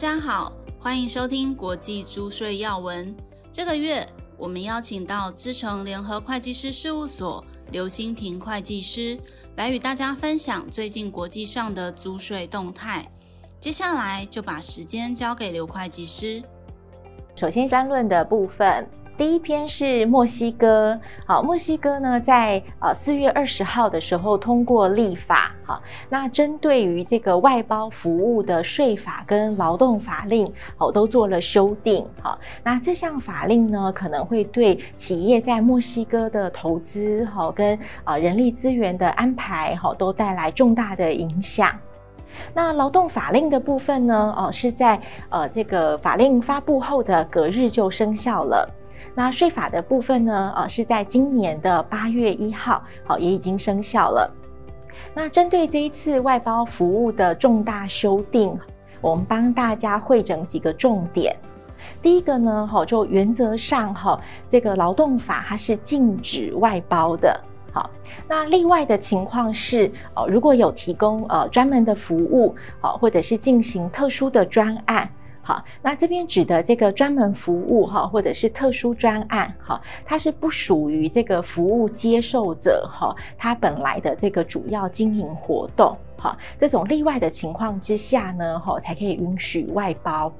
家好，欢迎收听国际租税要闻。这个月我们邀请到资诚联合会计师事务所刘新平会计师来与大家分享最近国际上的租税动态。接下来就把时间交给刘会计师。首先，专论的部分。第一篇是墨西哥，好，墨西哥呢在呃四月二十号的时候通过立法，好，那针对于这个外包服务的税法跟劳动法令，好，都做了修订，好，那这项法令呢可能会对企业在墨西哥的投资，好，跟啊人力资源的安排，好，都带来重大的影响。那劳动法令的部分呢，哦，是在呃这个法令发布后的隔日就生效了。那税法的部分呢？呃，是在今年的八月一号，好，也已经生效了。那针对这一次外包服务的重大修订，我们帮大家汇整几个重点。第一个呢，哈，就原则上哈，这个劳动法它是禁止外包的。好，那例外的情况是，哦，如果有提供呃专门的服务，好，或者是进行特殊的专案。好，那这边指的这个专门服务哈，或者是特殊专案哈，它是不属于这个服务接受者哈，它本来的这个主要经营活动哈，这种例外的情况之下呢，哈，才可以允许外包。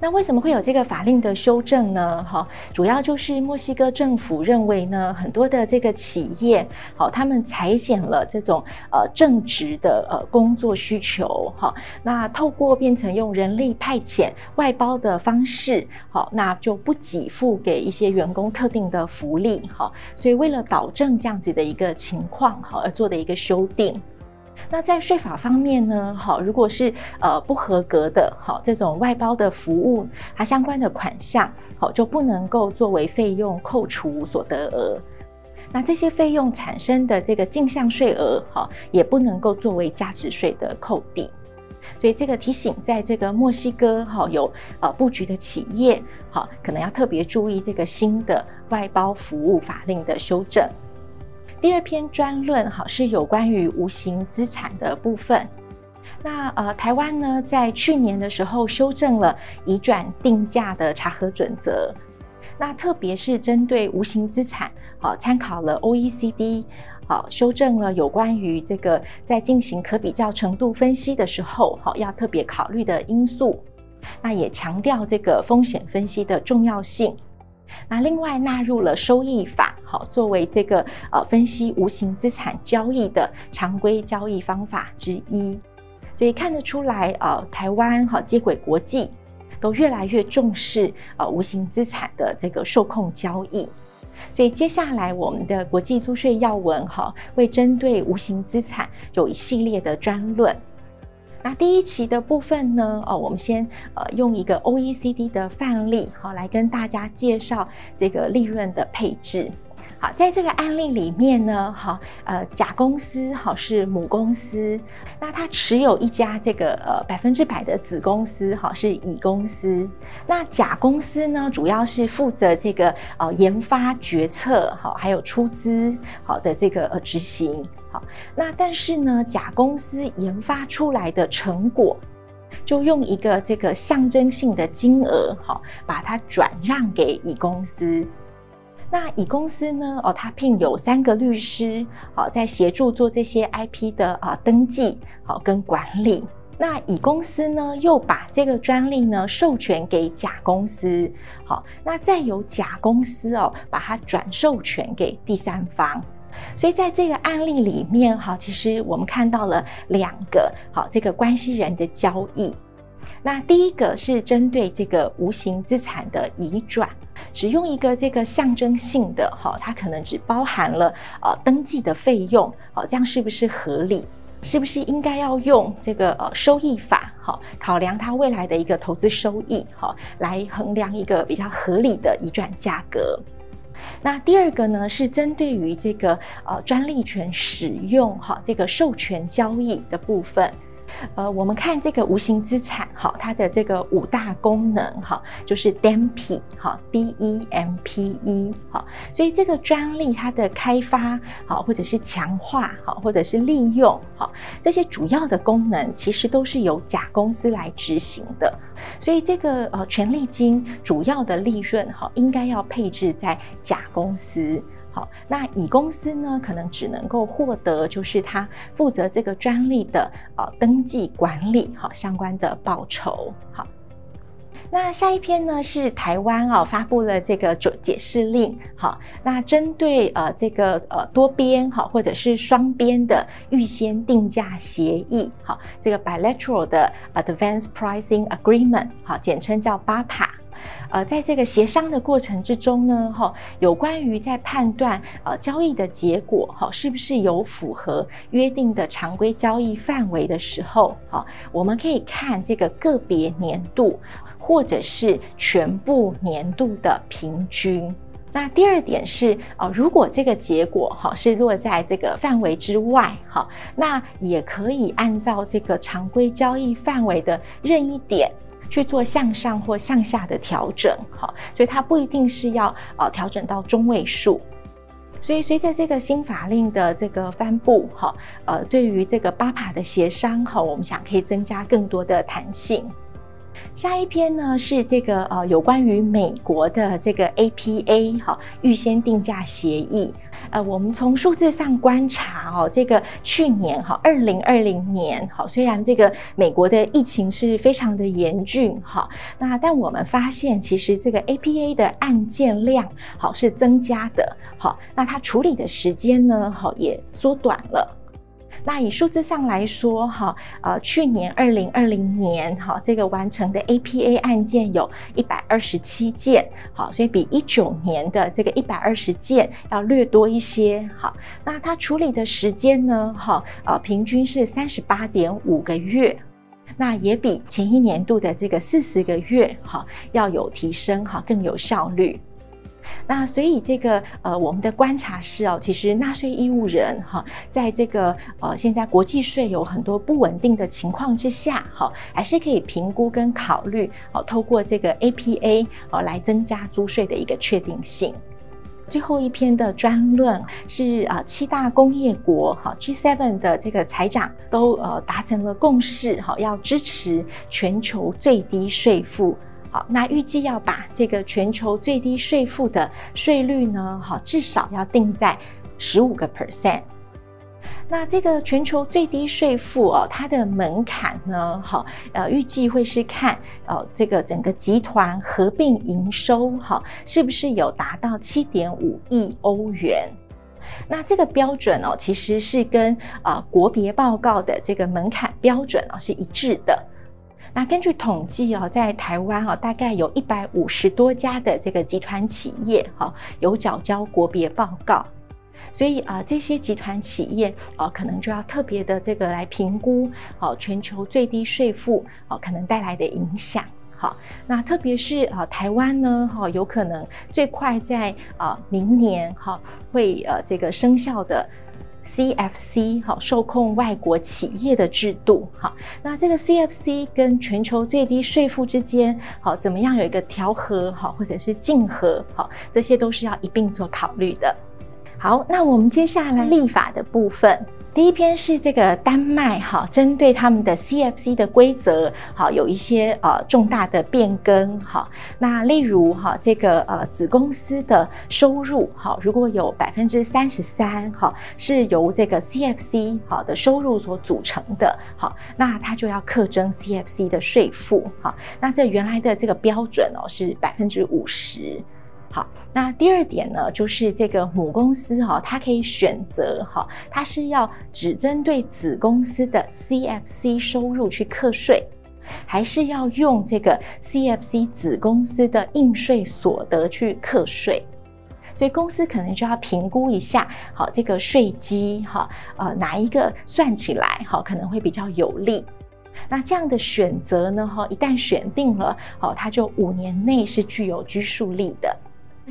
那为什么会有这个法令的修正呢？哈，主要就是墨西哥政府认为呢，很多的这个企业，好，他们裁减了这种呃正职的呃工作需求，哈，那透过变成用人力派遣外包的方式，好，那就不给付给一些员工特定的福利，哈，所以为了导正这样子的一个情况，好，而做的一个修订。那在税法方面呢，好，如果是呃不合格的，好，这种外包的服务，它相关的款项，好，就不能够作为费用扣除所得额。那这些费用产生的这个进项税额，好，也不能够作为价值税的扣抵。所以这个提醒，在这个墨西哥哈有呃布局的企业，好，可能要特别注意这个新的外包服务法令的修正。第二篇专论哈是有关于无形资产的部分。那呃，台湾呢在去年的时候修正了移转定价的查核准则。那特别是针对无形资产，好参考了 OECD，好修正了有关于这个在进行可比较程度分析的时候，好要特别考虑的因素。那也强调这个风险分析的重要性。那另外纳入了收益法，好作为这个呃分析无形资产交易的常规交易方法之一，所以看得出来，呃，台湾好接轨国际，都越来越重视呃无形资产的这个受控交易。所以接下来我们的国际租税要闻哈，会针对无形资产有一系列的专论。那第一期的部分呢，哦，我们先呃用一个 OECD 的范例，好来跟大家介绍这个利润的配置。好，在这个案例里面呢，哈，呃，甲公司哈是母公司，那它持有一家这个呃百分之百的子公司，哈是乙公司。那甲公司呢，主要是负责这个呃研发决策，哈，还有出资好的这个呃执行。好，那但是呢，甲公司研发出来的成果，就用一个这个象征性的金额，哈，把它转让给乙公司。那乙公司呢？哦，他聘有三个律师，好，在协助做这些 IP 的啊登记，好跟管理。那乙公司呢，又把这个专利呢授权给甲公司，好，那再由甲公司哦把它转授权给第三方。所以在这个案例里面，哈，其实我们看到了两个好这个关系人的交易。那第一个是针对这个无形资产的移转。只用一个这个象征性的哈，它可能只包含了呃登记的费用，哦，这样是不是合理？是不是应该要用这个呃收益法，好考量它未来的一个投资收益，好来衡量一个比较合理的移转价格？那第二个呢，是针对于这个呃专利权使用哈这个授权交易的部分。呃，我们看这个无形资产，哈，它的这个五大功能，哈，就是 demp，哈，D E M P E，哈，所以这个专利它的开发，好，或者是强化，好，或者是利用，好，这些主要的功能其实都是由甲公司来执行的，所以这个呃权利金主要的利润，哈，应该要配置在甲公司。好，那乙公司呢，可能只能够获得就是他负责这个专利的呃登记管理好相关的报酬。好，那下一篇呢是台湾哦发布了这个解释令。好，那针对呃这个呃多边好或者是双边的预先定价协议，好，这个 bilateral 的 advance pricing agreement，好，简称叫 BAPA。呃，在这个协商的过程之中呢，哈，有关于在判断呃交易的结果，哈，是不是有符合约定的常规交易范围的时候，哈，我们可以看这个个别年度或者是全部年度的平均。那第二点是，呃，如果这个结果哈是落在这个范围之外，哈，那也可以按照这个常规交易范围的任意点。去做向上或向下的调整，好，所以它不一定是要呃调整到中位数。所以随着这个新法令的这个颁布，哈，呃，对于这个 BAPA 的协商，哈，我们想可以增加更多的弹性。下一篇呢是这个呃有关于美国的这个 APA 哈预先定价协议，呃我们从数字上观察哦，这个去年哈二零二零年哈虽然这个美国的疫情是非常的严峻哈，那但我们发现其实这个 APA 的案件量好是增加的，好，那它处理的时间呢好也缩短了。那以数字上来说，哈，呃，去年二零二零年，哈，这个完成的 APA 案件有一百二十七件，好，所以比一九年的这个一百二十件要略多一些，好，那它处理的时间呢，哈，呃，平均是三十八点五个月，那也比前一年度的这个四十个月，哈，要有提升，哈，更有效率。那所以这个呃，我们的观察是哦，其实纳税义务人哈，在这个呃现在国际税有很多不稳定的情况之下，哈，还是可以评估跟考虑哦，透过这个 APA 哦来增加租税的一个确定性。最后一篇的专论是啊，七大工业国哈 G7 的这个财长都呃达成了共识哈，要支持全球最低税负。好，那预计要把这个全球最低税负的税率呢，好，至少要定在十五个 percent。那这个全球最低税负哦，它的门槛呢，好，呃，预计会是看哦这个整个集团合并营收哈，是不是有达到七点五亿欧元？那这个标准哦，其实是跟啊、呃、国别报告的这个门槛标准哦是一致的。那根据统计哦，在台湾哦，大概有一百五十多家的这个集团企业哈，有缴交国别报告，所以啊，这些集团企业哦，可能就要特别的这个来评估哦，全球最低税负哦，可能带来的影响。好，那特别是啊，台湾呢，哈，有可能最快在啊明年哈会呃这个生效的。CFC 好，受控外国企业的制度好，那这个 CFC 跟全球最低税负之间好，怎么样有一个调和好，或者是竞合好，这些都是要一并做考虑的。好，那我们接下来立法的部分。第一篇是这个丹麦哈，针对他们的 CFC 的规则好，有一些呃重大的变更哈。那例如哈，这个呃子公司的收入哈，如果有百分之三十三哈是由这个 CFC 好的收入所组成的，好，那它就要课征 CFC 的税负哈。那这原来的这个标准哦是百分之五十。好，那第二点呢，就是这个母公司哈，它可以选择哈，它是要只针对子公司的 CFC 收入去课税，还是要用这个 CFC 子公司的应税所得去课税？所以公司可能就要评估一下，好，这个税基哈，呃，哪一个算起来哈可能会比较有利？那这样的选择呢，哈，一旦选定了，好，它就五年内是具有拘束力的。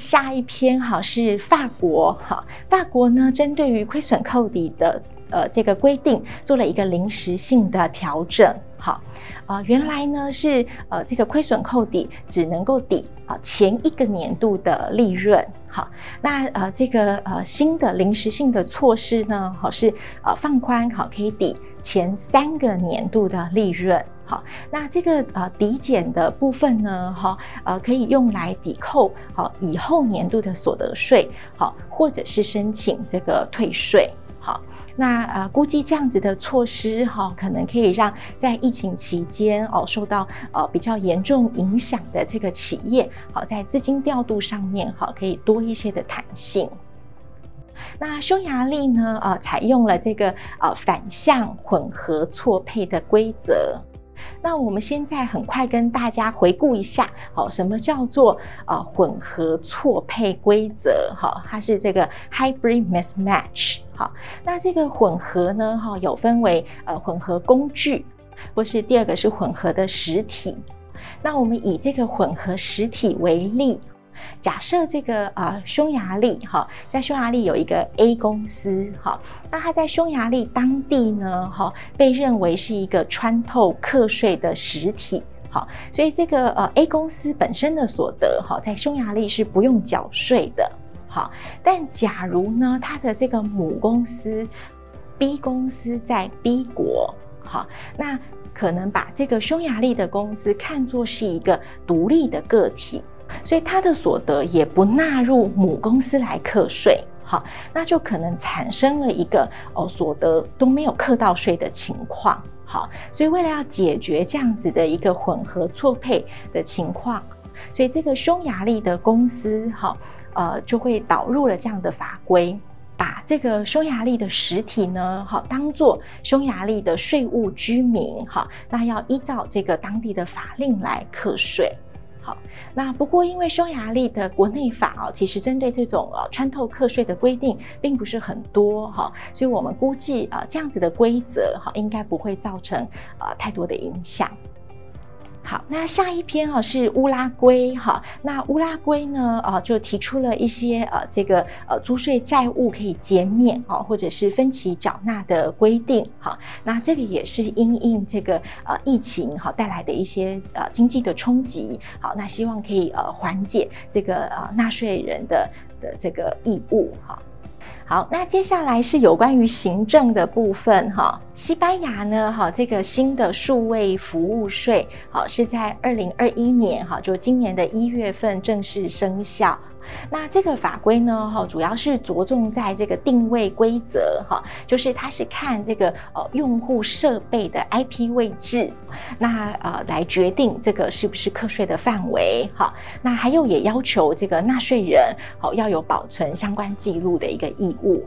下一篇哈是法国哈，法国呢针对于亏损扣抵的呃这个规定做了一个临时性的调整。好，啊、原来呢是呃这个亏损扣抵只能够抵啊、前一个年度的利润。好，那呃这个呃新的临时性的措施呢，好是呃放宽好可以抵前三个年度的利润。好，那这个呃抵减的部分呢，哈呃可以用来抵扣好以后年度的所得税，好或者是申请这个退税。好。那呃，估计这样子的措施哈、可能可以让在疫情期间哦受到呃比较严重影响的这个企业，好、在资金调度上面哈、可以多一些的弹性。那匈牙利呢，呃，采用了这个呃反向混合错配的规则。那我们现在很快跟大家回顾一下，好，什么叫做呃混合错配规则？哈，它是这个 hybrid mismatch。好，那这个混合呢，哈，有分为呃混合工具，或是第二个是混合的实体。那我们以这个混合实体为例。假设这个呃匈牙利哈，在匈牙利有一个 A 公司哈，那它在匈牙利当地呢哈，被认为是一个穿透课税的实体，好，所以这个呃 A 公司本身的所得哈，在匈牙利是不用缴税的，好，但假如呢，它的这个母公司 B 公司在 B 国，好，那可能把这个匈牙利的公司看作是一个独立的个体。所以他的所得也不纳入母公司来课税，好，那就可能产生了一个哦所得都没有课到税的情况，好，所以为了要解决这样子的一个混合错配的情况，所以这个匈牙利的公司，好，呃，就会导入了这样的法规，把这个匈牙利的实体呢，好，当做匈牙利的税务居民，好，那要依照这个当地的法令来课税。好，那不过因为匈牙利的国内法哦，其实针对这种呃穿透课税的规定并不是很多哈，所以我们估计啊这样子的规则哈应该不会造成呃太多的影响。好，那下一篇啊是乌拉圭哈，那乌拉圭呢啊就提出了一些呃这个呃租税债务可以减免啊，或者是分期缴纳的规定。哈，那这个也是因应这个呃疫情哈带来的一些呃经济的冲击。好，那希望可以呃缓解这个呃纳税人的的这个义务哈。好，那接下来是有关于行政的部分哈。西班牙呢，哈，这个新的数位服务税，好，是在二零二一年哈，就今年的一月份正式生效。那这个法规呢，哈，主要是着重在这个定位规则，哈，就是它是看这个呃用户设备的 IP 位置，那呃来决定这个是不是课税的范围，哈。那还有也要求这个纳税人，好要有保存相关记录的一个义务。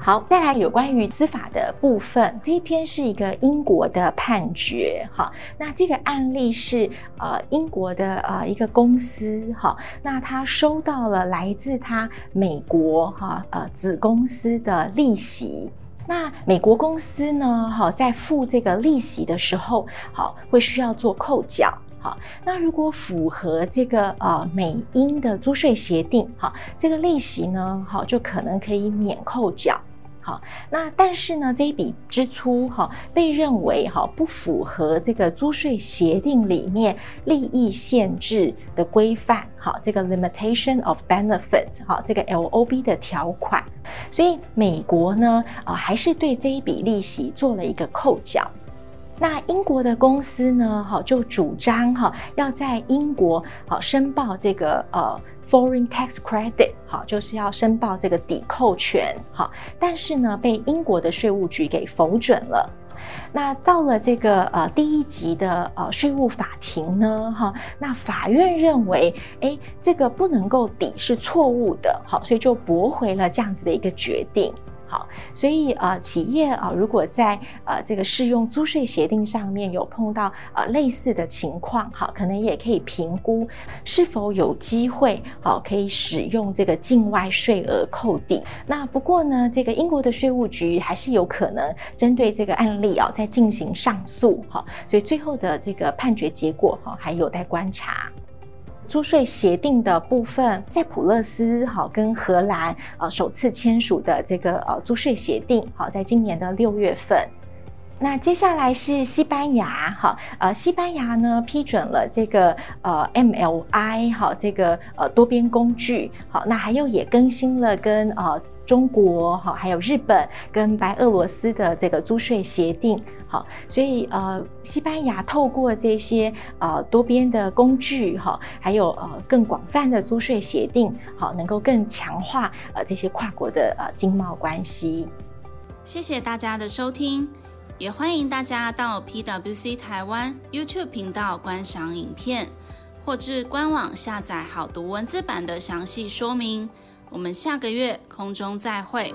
好，再来有关于司法的部分，这一篇是一个英国的判决，哈，那这个案例是呃英国的呃一个公司，哈，那他收到了来自他美国哈呃子公司的利息，那美国公司呢，哈在付这个利息的时候，好会需要做扣缴，好，那如果符合这个呃美英的租税协定，哈，这个利息呢，好就可能可以免扣缴。那但是呢，这一笔支出哈被认为哈不符合这个租税协定里面利益限制的规范，哈，这个 limitation of benefit 哈，这个 LOB 的条款，所以美国呢啊还是对这一笔利息做了一个扣缴。那英国的公司呢，哈就主张哈要在英国好申报这个呃。Foreign tax credit，好，就是要申报这个抵扣权，好，但是呢，被英国的税务局给否准了。那到了这个呃第一级的呃税务法庭呢，哈，那法院认为，诶，这个不能够抵是错误的，好，所以就驳回了这样子的一个决定。好，所以呃，企业啊，如果在呃这个适用租税协定上面有碰到呃类似的情况，好，可能也可以评估是否有机会，好，可以使用这个境外税额扣抵。那不过呢，这个英国的税务局还是有可能针对这个案例啊，在进行上诉，好，所以最后的这个判决结果哈，还有待观察。租税协定的部分，在普勒斯好跟荷兰呃首次签署的这个呃租税协定，好，在今年的六月份。那接下来是西班牙，好，呃，西班牙呢批准了这个呃 MLI，好，这个呃多边工具，好，那还有也更新了跟呃中国，好，还有日本跟白俄罗斯的这个租税协定，好，所以呃西班牙透过这些呃多边的工具，哈，还有呃更广泛的租税协定，好，能够更强化呃这些跨国的呃经贸关系。谢谢大家的收听。也欢迎大家到 PwC 台湾 YouTube 频道观赏影片，或至官网下载好读文字版的详细说明。我们下个月空中再会。